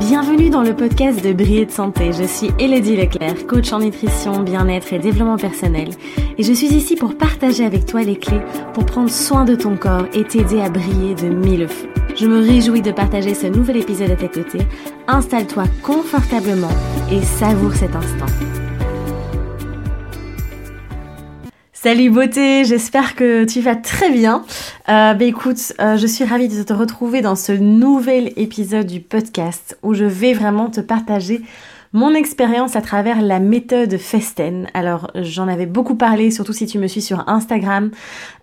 Bienvenue dans le podcast de Briller de Santé. Je suis Elodie Leclerc, coach en nutrition, bien-être et développement personnel. Et je suis ici pour partager avec toi les clés pour prendre soin de ton corps et t'aider à briller de mille feux. Je me réjouis de partager ce nouvel épisode à tes côtés. Installe-toi confortablement et savoure cet instant. Salut beauté, j'espère que tu vas très bien. Euh, bah écoute, euh, je suis ravie de te retrouver dans ce nouvel épisode du podcast où je vais vraiment te partager mon expérience à travers la méthode Festen. Alors j'en avais beaucoup parlé, surtout si tu me suis sur Instagram,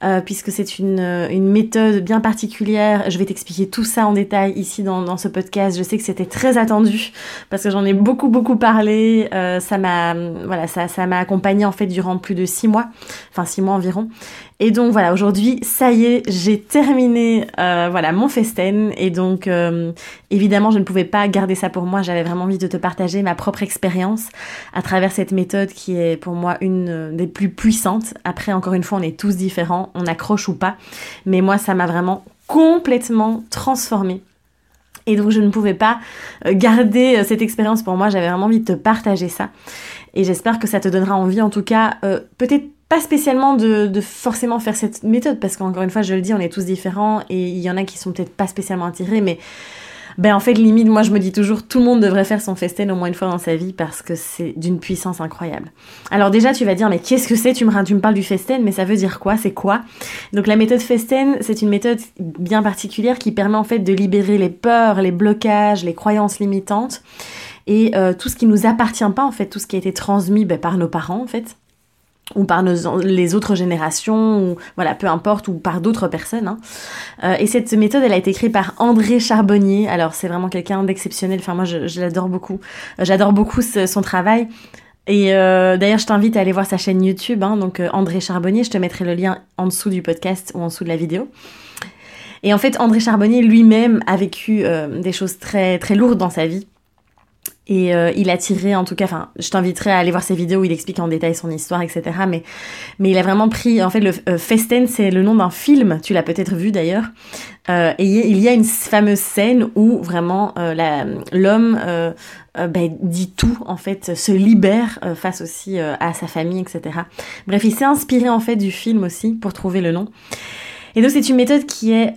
euh, puisque c'est une, une, méthode bien particulière. Je vais t'expliquer tout ça en détail ici dans, dans, ce podcast. Je sais que c'était très attendu parce que j'en ai beaucoup beaucoup parlé. Euh, ça m'a voilà ça ça accompagné en fait durant plus de six mois, enfin six mois environ. Et donc voilà, aujourd'hui, ça y est, j'ai terminé euh, voilà mon festen et donc euh, évidemment, je ne pouvais pas garder ça pour moi. J'avais vraiment envie de te partager ma propre expérience à travers cette méthode qui est pour moi une des plus puissantes. Après, encore une fois, on est tous différents, on accroche ou pas, mais moi, ça m'a vraiment complètement transformée. Et donc je ne pouvais pas euh, garder cette expérience pour moi, j'avais vraiment envie de te partager ça. Et j'espère que ça te donnera envie en tout cas, peut-être pas spécialement de, de, forcément faire cette méthode, parce qu'encore une fois, je le dis, on est tous différents et il y en a qui sont peut-être pas spécialement attirés, mais ben en fait, limite, moi je me dis toujours, tout le monde devrait faire son festen au moins une fois dans sa vie parce que c'est d'une puissance incroyable. Alors déjà, tu vas dire, mais qu'est-ce que c'est? Tu me, tu me parles du festen, mais ça veut dire quoi? C'est quoi? Donc la méthode festen, c'est une méthode bien particulière qui permet en fait de libérer les peurs, les blocages, les croyances limitantes et euh, tout ce qui nous appartient pas en fait, tout ce qui a été transmis ben, par nos parents en fait ou par nos, les autres générations, ou voilà, peu importe, ou par d'autres personnes. Hein. Euh, et cette méthode, elle a été créée par André Charbonnier. Alors c'est vraiment quelqu'un d'exceptionnel. Enfin moi, je, je l'adore beaucoup. Euh, j'adore beaucoup son travail. Et euh, d'ailleurs, je t'invite à aller voir sa chaîne YouTube. Hein, donc euh, André Charbonnier, je te mettrai le lien en dessous du podcast ou en dessous de la vidéo. Et en fait, André Charbonnier lui-même a vécu euh, des choses très très lourdes dans sa vie. Et euh, il a tiré, en tout cas, enfin, je t'inviterai à aller voir ses vidéos où il explique en détail son histoire, etc. Mais, mais il a vraiment pris, en fait, le euh, Festen, c'est le nom d'un film, tu l'as peut-être vu d'ailleurs. Euh, et il y a une fameuse scène où vraiment euh, l'homme ben, dit tout, en fait, se libère face aussi à sa famille, etc. Bref, il s'est inspiré en fait du film aussi pour trouver le nom. Et donc c'est une méthode qui est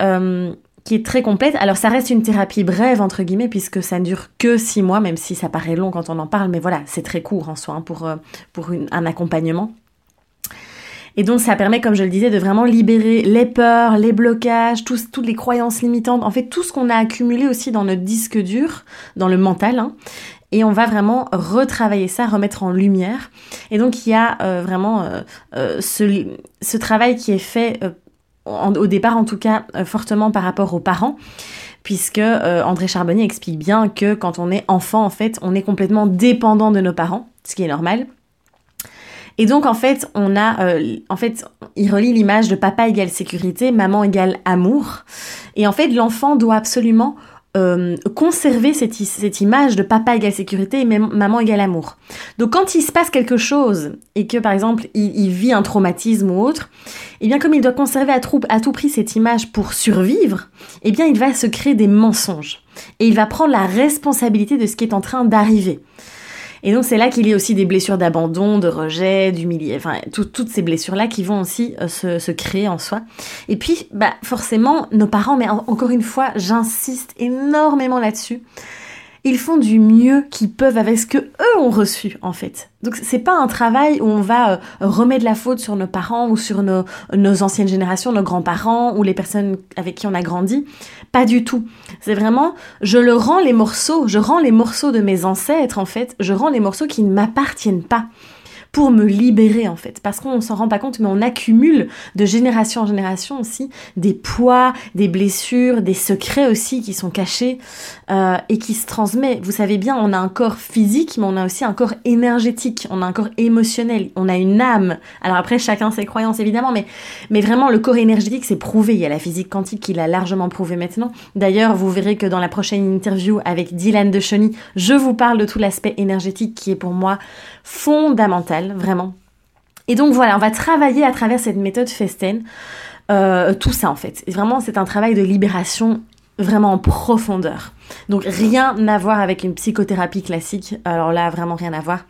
qui est très complète. Alors ça reste une thérapie brève entre guillemets puisque ça ne dure que six mois, même si ça paraît long quand on en parle, mais voilà, c'est très court en soi hein, pour, euh, pour un accompagnement. Et donc ça permet, comme je le disais, de vraiment libérer les peurs, les blocages, toutes les croyances limitantes, en fait tout ce qu'on a accumulé aussi dans notre disque dur, dans le mental. Hein. et on va vraiment retravailler ça, remettre en lumière. Et donc il y a euh, vraiment euh, ce, ce, travail qui est fait au départ en tout cas euh, fortement par rapport aux parents puisque euh, André Charbonnier explique bien que quand on est enfant en fait on est complètement dépendant de nos parents ce qui est normal. Et donc en fait on a euh, en fait il relie l'image de papa égale sécurité maman égale amour. Et en fait l'enfant doit absolument euh, conserver cette, cette, image de papa égale sécurité et maman égale amour. Donc quand il se passe quelque chose et que par exemple il, vit un traumatisme ou autre, et eh bien comme il doit conserver à, à tout prix cette image pour survivre, et eh bien il va se créer des mensonges et il va prendre la responsabilité de ce qui est en train d'arriver. Et donc c'est là qu'il y a aussi des blessures d'abandon, de rejet, d'humiliation, enfin toutes ces blessures-là qui vont aussi euh, se, se, créer en soi. Et puis, bah forcément, nos parents, mais encore une fois, j'insiste énormément là-dessus, ils font du mieux qu'ils peuvent avec ce que eux ont reçu en fait. Donc c'est pas un travail où on va euh, remettre la faute sur nos parents ou sur nos, nos anciennes générations, nos grands-parents ou les personnes avec qui on a grandi. Pas du tout. C'est vraiment je le rends les morceaux, je rends les morceaux de mes ancêtres en fait, je rends les morceaux qui ne m'appartiennent pas pour me libérer en fait. Parce qu'on s'en rend pas compte, mais on accumule de génération en génération aussi des poids, des blessures, des secrets aussi qui sont cachés euh, et qui se transmettent. Vous savez bien, on a un corps physique, mais on a aussi un corps énergétique, on a un corps émotionnel, on a une âme. Alors après, chacun ses croyances évidemment, mais, mais vraiment le corps énergétique, c'est prouvé. Il y a la physique quantique qui l'a largement prouvé maintenant. D'ailleurs, vous verrez que dans la prochaine interview avec Dylan de Cheny, je vous parle de tout l'aspect énergétique qui est pour moi fondamental, vraiment. Et donc voilà, on va travailler à travers cette méthode Festen, euh, tout ça en fait. vraiment, c'est un travail de libération vraiment en profondeur. Donc rien à voir avec une psychothérapie classique. Alors là, vraiment rien à voir.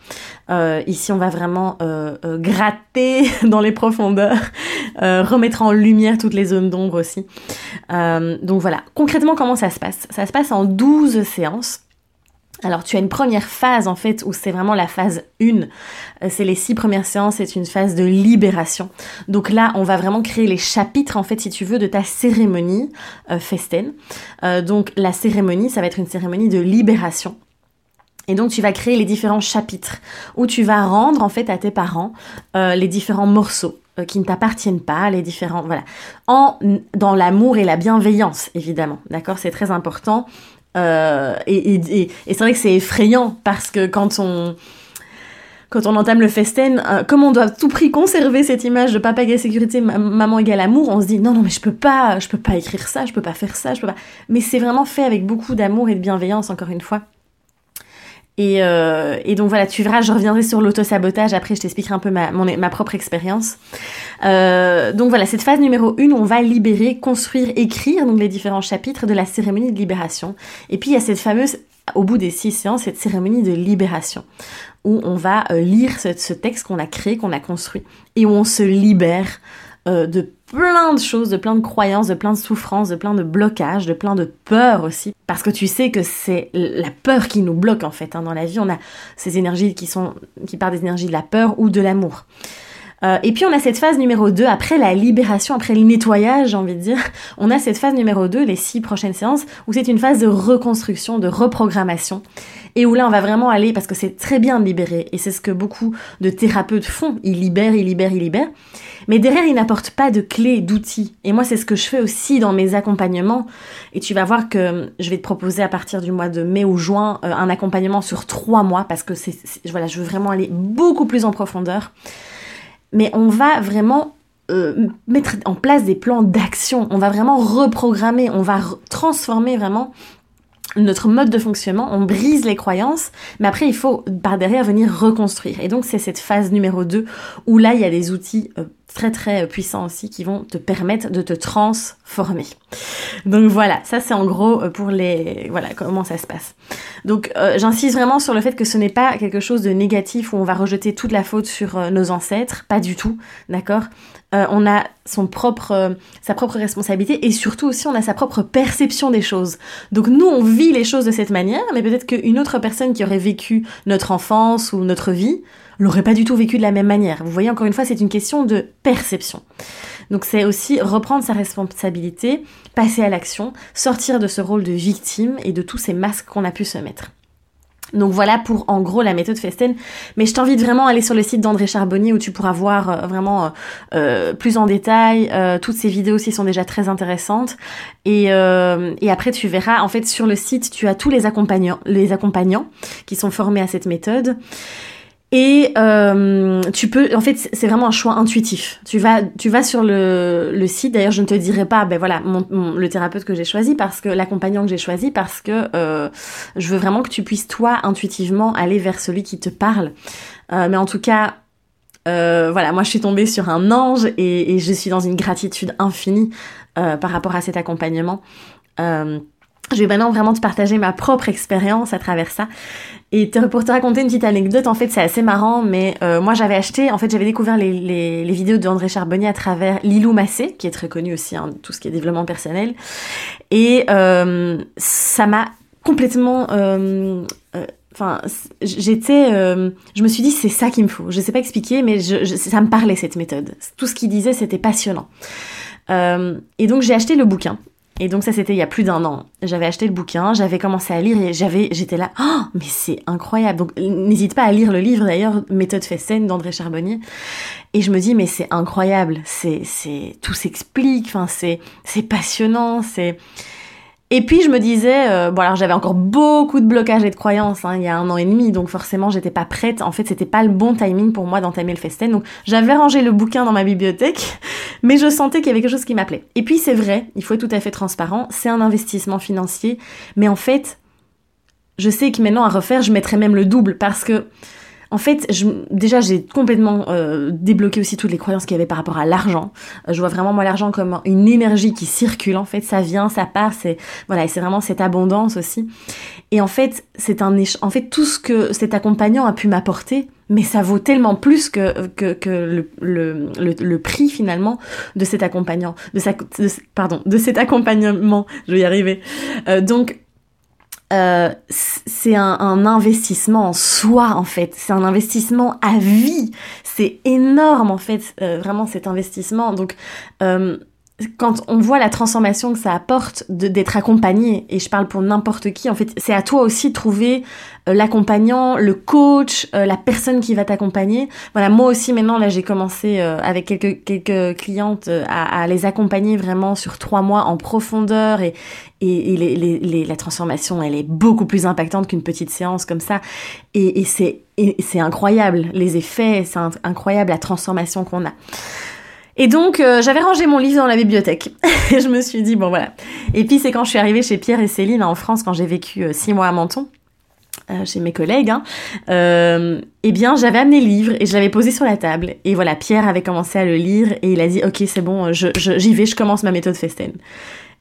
Euh, ici, on va vraiment euh, gratter dans les profondeurs, remettre en lumière toutes les zones d'ombre aussi. donc voilà, concrètement, comment ça se passe? Ça se passe en 12 séances. Alors tu as une première phase en fait où c'est vraiment la phase 1. Euh, c'est les six premières séances, c'est une phase de libération. Donc là, on va vraiment créer les chapitres en fait si tu veux de ta cérémonie euh, festen. Euh, donc la cérémonie, ça va être une cérémonie de libération. Et donc tu vas créer les différents chapitres où tu vas rendre en fait à tes parents les différents morceaux qui ne t'appartiennent pas, les différents voilà, en dans l'amour et la bienveillance évidemment, d'accord, c'est très important euh, et, c'est vrai que c'est effrayant parce que quand on quand on entame le festen, euh, comme on doit à tout prix conserver cette image de papa égale sécurité, maman égale amour, on se dit non non mais je peux pas, je peux pas écrire ça, je peux pas faire ça, je peux pas. Mais c'est vraiment fait avec beaucoup d'amour et de bienveillance encore une fois. Euh, et, donc voilà, tu verras, je reviendrai sur l'auto-sabotage, après je t'expliquerai un peu ma, propre expérience. Euh, donc voilà, cette phase numéro 1, on va libérer, construire, écrire donc les différents chapitres de la cérémonie de libération. Et puis il y a cette fameuse, au bout des six séances, cette cérémonie de libération, où on va euh, lire ce, texte qu'on a créé, qu'on a construit, et où on se libère de plein de choses, de plein de croyances, de plein de souffrances, de plein de blocages, de plein de peurs aussi. Parce que tu sais que c'est la peur qui nous bloque en fait. Hein. Dans la vie, on a ces énergies qui sont qui partent des énergies de la peur ou de l'amour. Euh, et puis on a cette phase numéro 2, après la libération, après le nettoyage, j'ai envie de dire, on a cette phase numéro 2, les six prochaines séances, où c'est une phase de reconstruction, de reprogrammation, et où là on va vraiment aller, parce que c'est très bien de libérer, et c'est ce que beaucoup de thérapeutes font, ils libèrent, ils libèrent, ils libèrent, mais derrière, il n'apporte pas de clés, d'outils. Et moi, c'est ce que je fais aussi dans mes accompagnements. Et tu vas voir que je vais te proposer à partir du mois de mai ou juin euh, un accompagnement sur trois mois parce que c'est, voilà, je veux vraiment aller beaucoup plus en profondeur. Mais on va vraiment euh, mettre en place des plans d'action. On va vraiment reprogrammer, on va transformer vraiment notre mode de fonctionnement, on brise les croyances, mais après il faut par derrière venir reconstruire. Et donc c'est cette phase numéro 2 où là il y a des outils euh, très très puissants aussi qui vont te permettre de te transformer. Donc voilà, ça c'est en gros euh, pour les voilà comment ça se passe. Donc euh, j'insiste vraiment sur le fait que ce n'est pas quelque chose de négatif où on va rejeter toute la faute sur euh, nos ancêtres, pas du tout, d'accord? On a son propre sa propre responsabilité et surtout aussi on a sa propre perception des choses. Donc nous on vit les choses de cette manière, mais peut-être qu'une autre personne qui aurait vécu notre enfance ou notre vie l'aurait pas du tout vécu de la même manière. Vous voyez, encore une fois, c'est une question de perception. Donc c'est aussi reprendre sa responsabilité, passer à l'action, sortir de ce rôle de victime et de tous ces masques qu'on a pu se mettre. Donc voilà pour en gros la méthode Festen. Mais je t'invite vraiment à aller sur le site d'André Charbonnier où tu pourras voir euh, vraiment euh, euh, plus en détail. toutes ces vidéos aussi sont déjà très intéressantes. Et, et après tu verras, en fait sur le site tu as tous les accompagnants, les accompagnants qui sont formés à cette méthode. Et euh, tu peux, en fait, c'est vraiment un choix intuitif. Tu vas, tu vas sur le, le site. D'ailleurs, je ne te dirai pas, ben voilà, mon, le thérapeute que j'ai choisi parce que l'accompagnant que j'ai choisi parce que euh, je veux vraiment que tu puisses toi intuitivement aller vers celui qui te parle. Euh, mais en tout cas, euh, voilà, moi je suis tombée sur un ange et, et je suis dans une gratitude infinie euh, par rapport à cet accompagnement. Je vais maintenant vraiment te partager ma propre expérience à travers ça. Et pour te raconter une petite anecdote, en fait, c'est assez marrant, mais euh, moi j'avais acheté, en fait, j'avais découvert les, les, les vidéos d'André Charbonnier à travers Lilou Massé, qui est très connu aussi, hein, tout ce qui est développement personnel. Et euh, ça m'a complètement euh, enfin j'étais je me suis dit c'est ça qu'il me faut je sais pas expliquer mais ça me parlait cette méthode tout ce qu'il disait c'était passionnant et donc j'ai acheté le bouquin et donc ça c'était il y a plus d'un an. J'avais acheté le bouquin, j'avais commencé à lire et j'avais j'étais là oh mais c'est incroyable. Donc n'hésite pas à lire le livre d'ailleurs Méthode Fessen d'André Charbonnier et je me dis mais c'est incroyable, c'est c'est tout s'explique, enfin c'est c'est passionnant, c'est et puis je me disais, euh, bon alors j'avais encore beaucoup de blocages et de croyances hein, il y a un an et demi, donc forcément j'étais pas prête. En fait c'était pas le bon timing pour moi d'entamer le festen. Donc j'avais rangé le bouquin dans ma bibliothèque, mais je sentais qu'il y avait quelque chose qui m'appelait. Et puis c'est vrai, il faut être tout à fait transparent, c'est un investissement financier, mais en fait je sais que maintenant à refaire je mettrais même le double parce que en fait, je, déjà, j'ai complètement euh, débloqué aussi toutes les croyances qu'il y avait par rapport à l'argent. Euh, je vois vraiment moi l'argent comme une énergie qui circule. En fait, ça vient, ça part. C'est voilà, c'est vraiment cette abondance aussi. Et en fait, c'est un en fait tout ce que cet accompagnant a pu m'apporter, mais ça vaut tellement plus que que, que le, le, le, prix finalement de cet accompagnant, de sa, pardon, de cet accompagnement. Je vais y arriver. Euh, donc euh, c'est un, un, investissement en soi en fait, c'est un investissement à vie, c'est énorme en fait, euh, vraiment cet investissement. Donc euh, quand on voit la transformation que ça apporte d'être accompagné, et je parle pour n'importe qui, en fait, c'est à toi aussi de trouver euh, l'accompagnant, le coach, euh, la personne qui va t'accompagner. Voilà, moi aussi maintenant, là, j'ai commencé euh, avec quelques, quelques clientes à, à, les accompagner vraiment sur trois mois en profondeur et, et, et les, les, la transformation, elle est beaucoup plus impactante qu'une petite séance comme ça. Et, et c'est incroyable, les effets, c'est incroyable la transformation qu'on a. Et donc, euh, j'avais rangé mon livre dans la bibliothèque. je me suis dit, bon voilà. Et puis, c'est quand je suis arrivée chez Pierre et Céline en France, quand j'ai vécu euh, six mois à Menton, euh, chez mes collègues, hein, eh bien, j'avais amené le livre et je l'avais posé sur la table. Et voilà, Pierre avait commencé à le lire et il a dit, ok, c'est bon, j'y je, vais, je commence ma méthode Festen.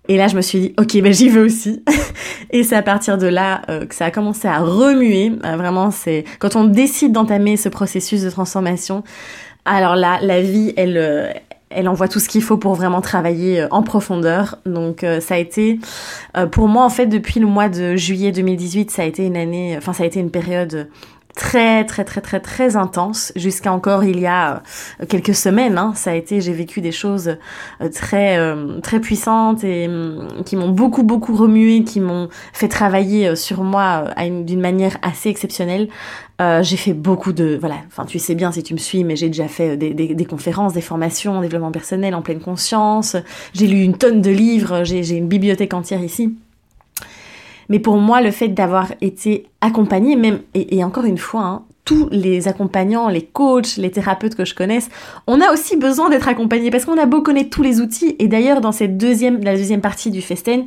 Et là, je me suis dit, ok, ben j'y vais aussi. et c'est à partir de là que ça a commencé à remuer. vraiment, c'est quand on décide d'entamer ce processus de transformation, alors là, la vie, elle, elle envoie tout ce qu'il faut pour vraiment travailler euh, en profondeur. Donc euh, ça a été, pour moi en fait, depuis le mois de juillet 2018, ça a été une année, enfin ça a été une période très très très très très intense jusqu'à encore il y a euh, quelques semaines hein, ça a été j'ai vécu des choses euh, très euh, très puissantes et mm, qui m'ont beaucoup beaucoup remué qui m'ont fait travailler sur moi d'une manière assez exceptionnelle. J'ai fait beaucoup de voilà enfin tu sais bien si tu me suis mais j'ai déjà fait des, des, des, conférences des formations en développement personnel en pleine conscience. J'ai lu une tonne de livres j'ai une bibliothèque entière ici mais pour moi, le fait d'avoir été accompagné, même, et, encore une fois, hein, tous les accompagnants, les coachs, les thérapeutes que je connaisse, on a aussi besoin d'être accompagné parce qu'on a beau connaître tous les outils. Et d'ailleurs, dans cette deuxième, la deuxième partie du festen,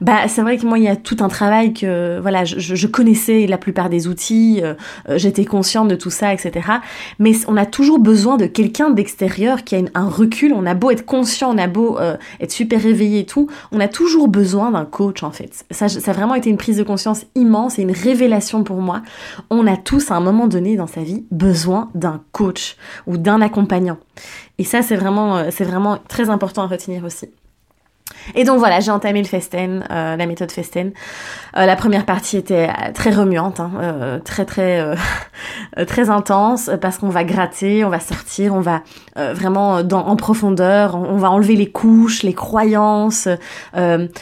bah c'est vrai que moi il y a tout un travail que voilà je, je connaissais la plupart des outils, euh, euh, j'étais consciente de tout ça, etc. Mais on a toujours besoin de quelqu'un d'extérieur qui a un recul. On a beau être conscient, on a beau euh, être super réveillé et tout, on a toujours besoin d'un coach en fait. Ça, ça a vraiment été une prise de conscience immense et une révélation pour moi. On a tous à un moment donné dans sa vie besoin d'un coach ou d'un accompagnant. Et ça c'est vraiment c'est vraiment très important à retenir aussi. Et donc voilà, j'ai entamé le festen, euh, la méthode festen. Euh, la première partie était euh, très remuante, hein, très très très intense parce qu'on va gratter, on va sortir, on va vraiment en profondeur, on, va enlever les couches, les croyances,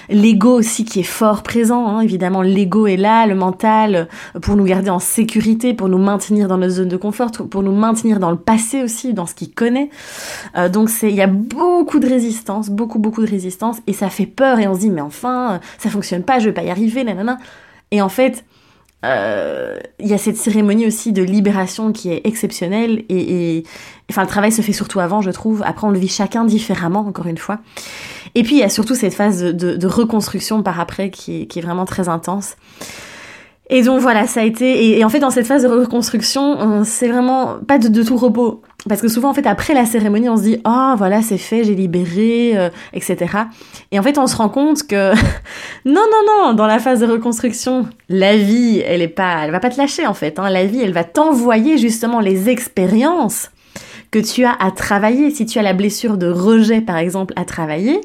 l'ego aussi qui est fort présent. Hein, évidemment, l'ego est là, le mental pour nous garder en sécurité, pour nous maintenir dans notre zone de confort, pour nous maintenir dans le passé aussi, dans ce qu'il connaît. donc c'est, il y a beaucoup de résistance, beaucoup beaucoup de résistance et ça fait peur et on se dit mais enfin ça fonctionne pas, je vais pas y arriver, nanana. Et en fait, euh, il y a cette cérémonie aussi de libération qui est exceptionnelle et, enfin le travail se fait surtout avant je trouve. Après on le vit chacun différemment encore une fois. Et puis il y a surtout cette phase de, reconstruction par après qui qui est vraiment très intense. Et donc voilà, ça a été et, en fait dans cette phase de reconstruction, c'est vraiment pas de, tout repos parce que souvent en fait après la cérémonie on se dit oh voilà c'est fait j'ai libéré euh, etc et en fait on se rend compte que non non non dans la phase de reconstruction la vie elle est pas elle va pas te lâcher en fait hein. la vie elle va t'envoyer justement les expériences que tu as à travailler si tu as la blessure de rejet par exemple à travailler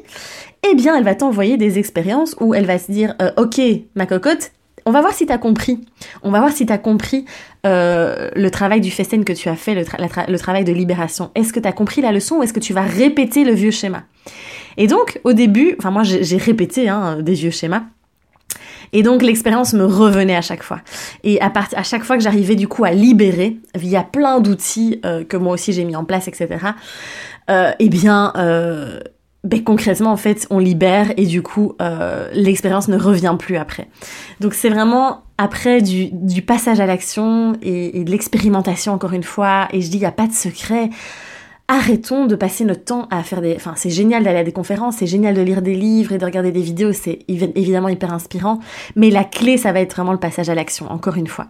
eh bien elle va t'envoyer des expériences où elle va se dire euh, ok ma cocotte on va voir si tu as compris. On va voir si tu as compris euh, le travail du festen que tu as fait, le, travail de libération. Est-ce que tu as compris la leçon ou est-ce que tu vas répéter le vieux schéma? Et donc, au début, enfin moi j'ai répété hein, des vieux schémas. Et donc l'expérience me revenait à chaque fois. Et à, chaque fois que j'arrivais du coup à libérer, via plein d'outils euh, que moi aussi j'ai mis en place, etc., euh, eh bien, ben, concrètement en fait on libère et du coup euh, l'expérience ne revient plus après. Donc c'est vraiment après du, du passage à l'action et, de l'expérimentation encore une fois et je dis il n'y a pas de secret. Arrêtons de passer notre temps à faire des... Enfin c'est génial d'aller à des conférences, c'est génial de lire des livres et de regarder des vidéos, c'est évidemment hyper inspirant, mais la clé ça va être vraiment le passage à l'action encore une fois.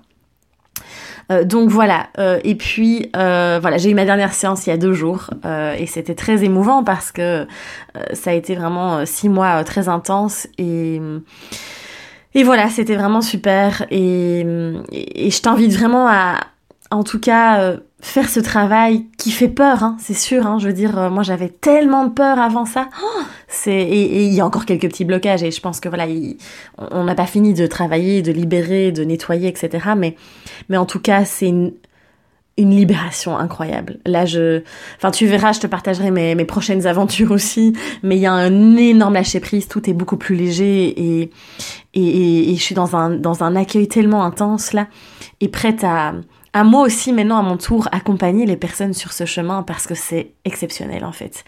Donc voilà. et puis voilà, j'ai eu ma dernière séance il y a deux jours et c'était très émouvant parce que ça a été vraiment six mois très intenses et et voilà, c'était vraiment super et je t'invite vraiment à, en tout cas, faire ce travail qui fait peur, hein, c'est sûr. Hein, je veux dire, euh, moi j'avais tellement peur avant ça. Oh, et il y a encore quelques petits blocages et je pense que voilà, on n'a pas fini de travailler, de libérer, de nettoyer, etc. Mais mais en tout cas, c'est une, libération incroyable. Là, je, enfin, tu verras, je te partagerai mes, prochaines aventures aussi. Mais il y a un énorme lâcher prise, tout est beaucoup plus léger et et, et, et je suis dans un dans un accueil tellement intense là et prête à à moi aussi maintenant à mon tour accompagner les personnes sur ce chemin parce que c'est exceptionnel en fait.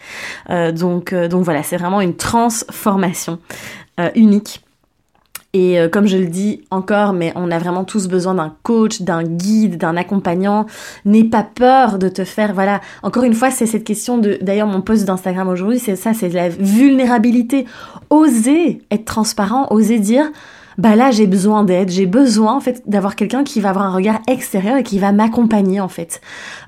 Euh, donc, euh, donc voilà, c'est vraiment une transformation euh, unique. Et comme je le dis encore, mais on a vraiment tous besoin d'un coach, d'un guide, d'un accompagnant. N'aie pas peur de te faire, voilà. Encore une fois, c'est cette question de, d'ailleurs, mon post d'Instagram aujourd'hui, c'est ça, c'est la vulnérabilité. Oser être transparent, oser dire, bah là j'ai besoin d'aide, j'ai besoin en fait d'avoir quelqu'un qui va avoir un regard extérieur et qui va m'accompagner en fait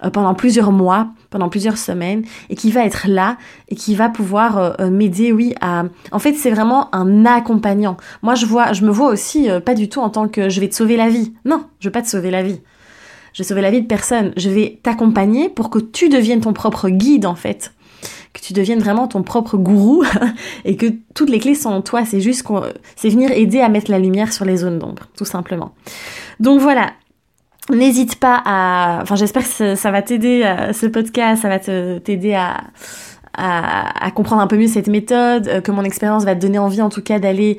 euh, pendant plusieurs mois, pendant plusieurs semaines et qui va être là et qui va pouvoir euh, euh, m'aider oui à en fait c'est vraiment un accompagnant. Moi je vois je me vois aussi pas du tout en tant que je vais te sauver la vie. Non, je vais pas te sauver la vie. Je vais sauver la vie de personne. Je vais t'accompagner pour que tu deviennes ton propre guide en fait que tu deviennes vraiment ton propre gourou et que toutes les clés sont en toi. C'est juste qu'on, c'est venir aider à mettre la lumière sur les zones d'ombre, tout simplement. Donc voilà. N'hésite pas à, enfin j'espère que ça, va t'aider, euh, ce podcast, ça va t'aider à, à, comprendre un peu mieux cette méthode, euh, que mon expérience va te donner envie en tout cas d'aller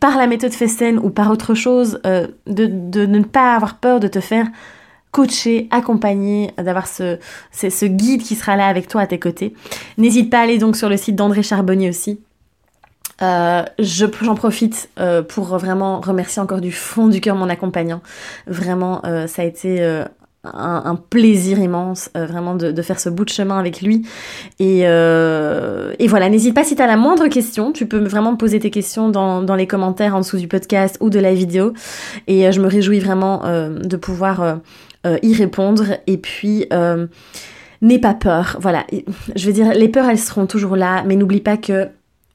par la méthode Fessen ou par autre chose, euh, de ne pas avoir peur de te faire coacher, accompagner, d'avoir ce, guide qui sera là avec toi à tes côtés. N'hésite pas à aller donc sur le site d'André Charbonnier aussi. Euh, j'en profite euh, pour vraiment remercier encore du fond du cœur mon accompagnant. Vraiment, euh, ça a été un, un, plaisir immense, vraiment de, faire ce bout de chemin avec lui. Et, voilà, n'hésite pas si tu la moindre question, tu peux vraiment poser tes questions dans, les commentaires en dessous du podcast ou de la vidéo. Et je me réjouis vraiment de pouvoir euh, y répondre et puis euh, n'aie pas peur. Voilà, je veux dire, les peurs elles seront toujours là, mais n'oublie pas que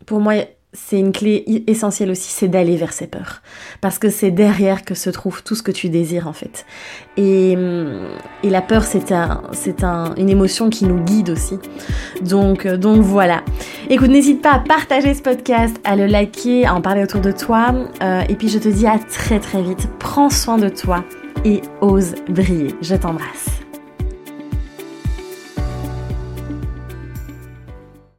pour moi c'est une clé essentielle aussi, c'est d'aller vers ces peurs. Parce que c'est derrière que se trouve tout ce que tu désires en fait. Et, hum, et la peur, c'est un, un, une émotion qui nous guide aussi. Donc, euh, donc voilà. Écoute, n'hésite pas à partager ce podcast, à le liker, à en parler autour de toi. et puis je te dis à très très vite. Prends soin de toi et ose briller. Je t'embrasse.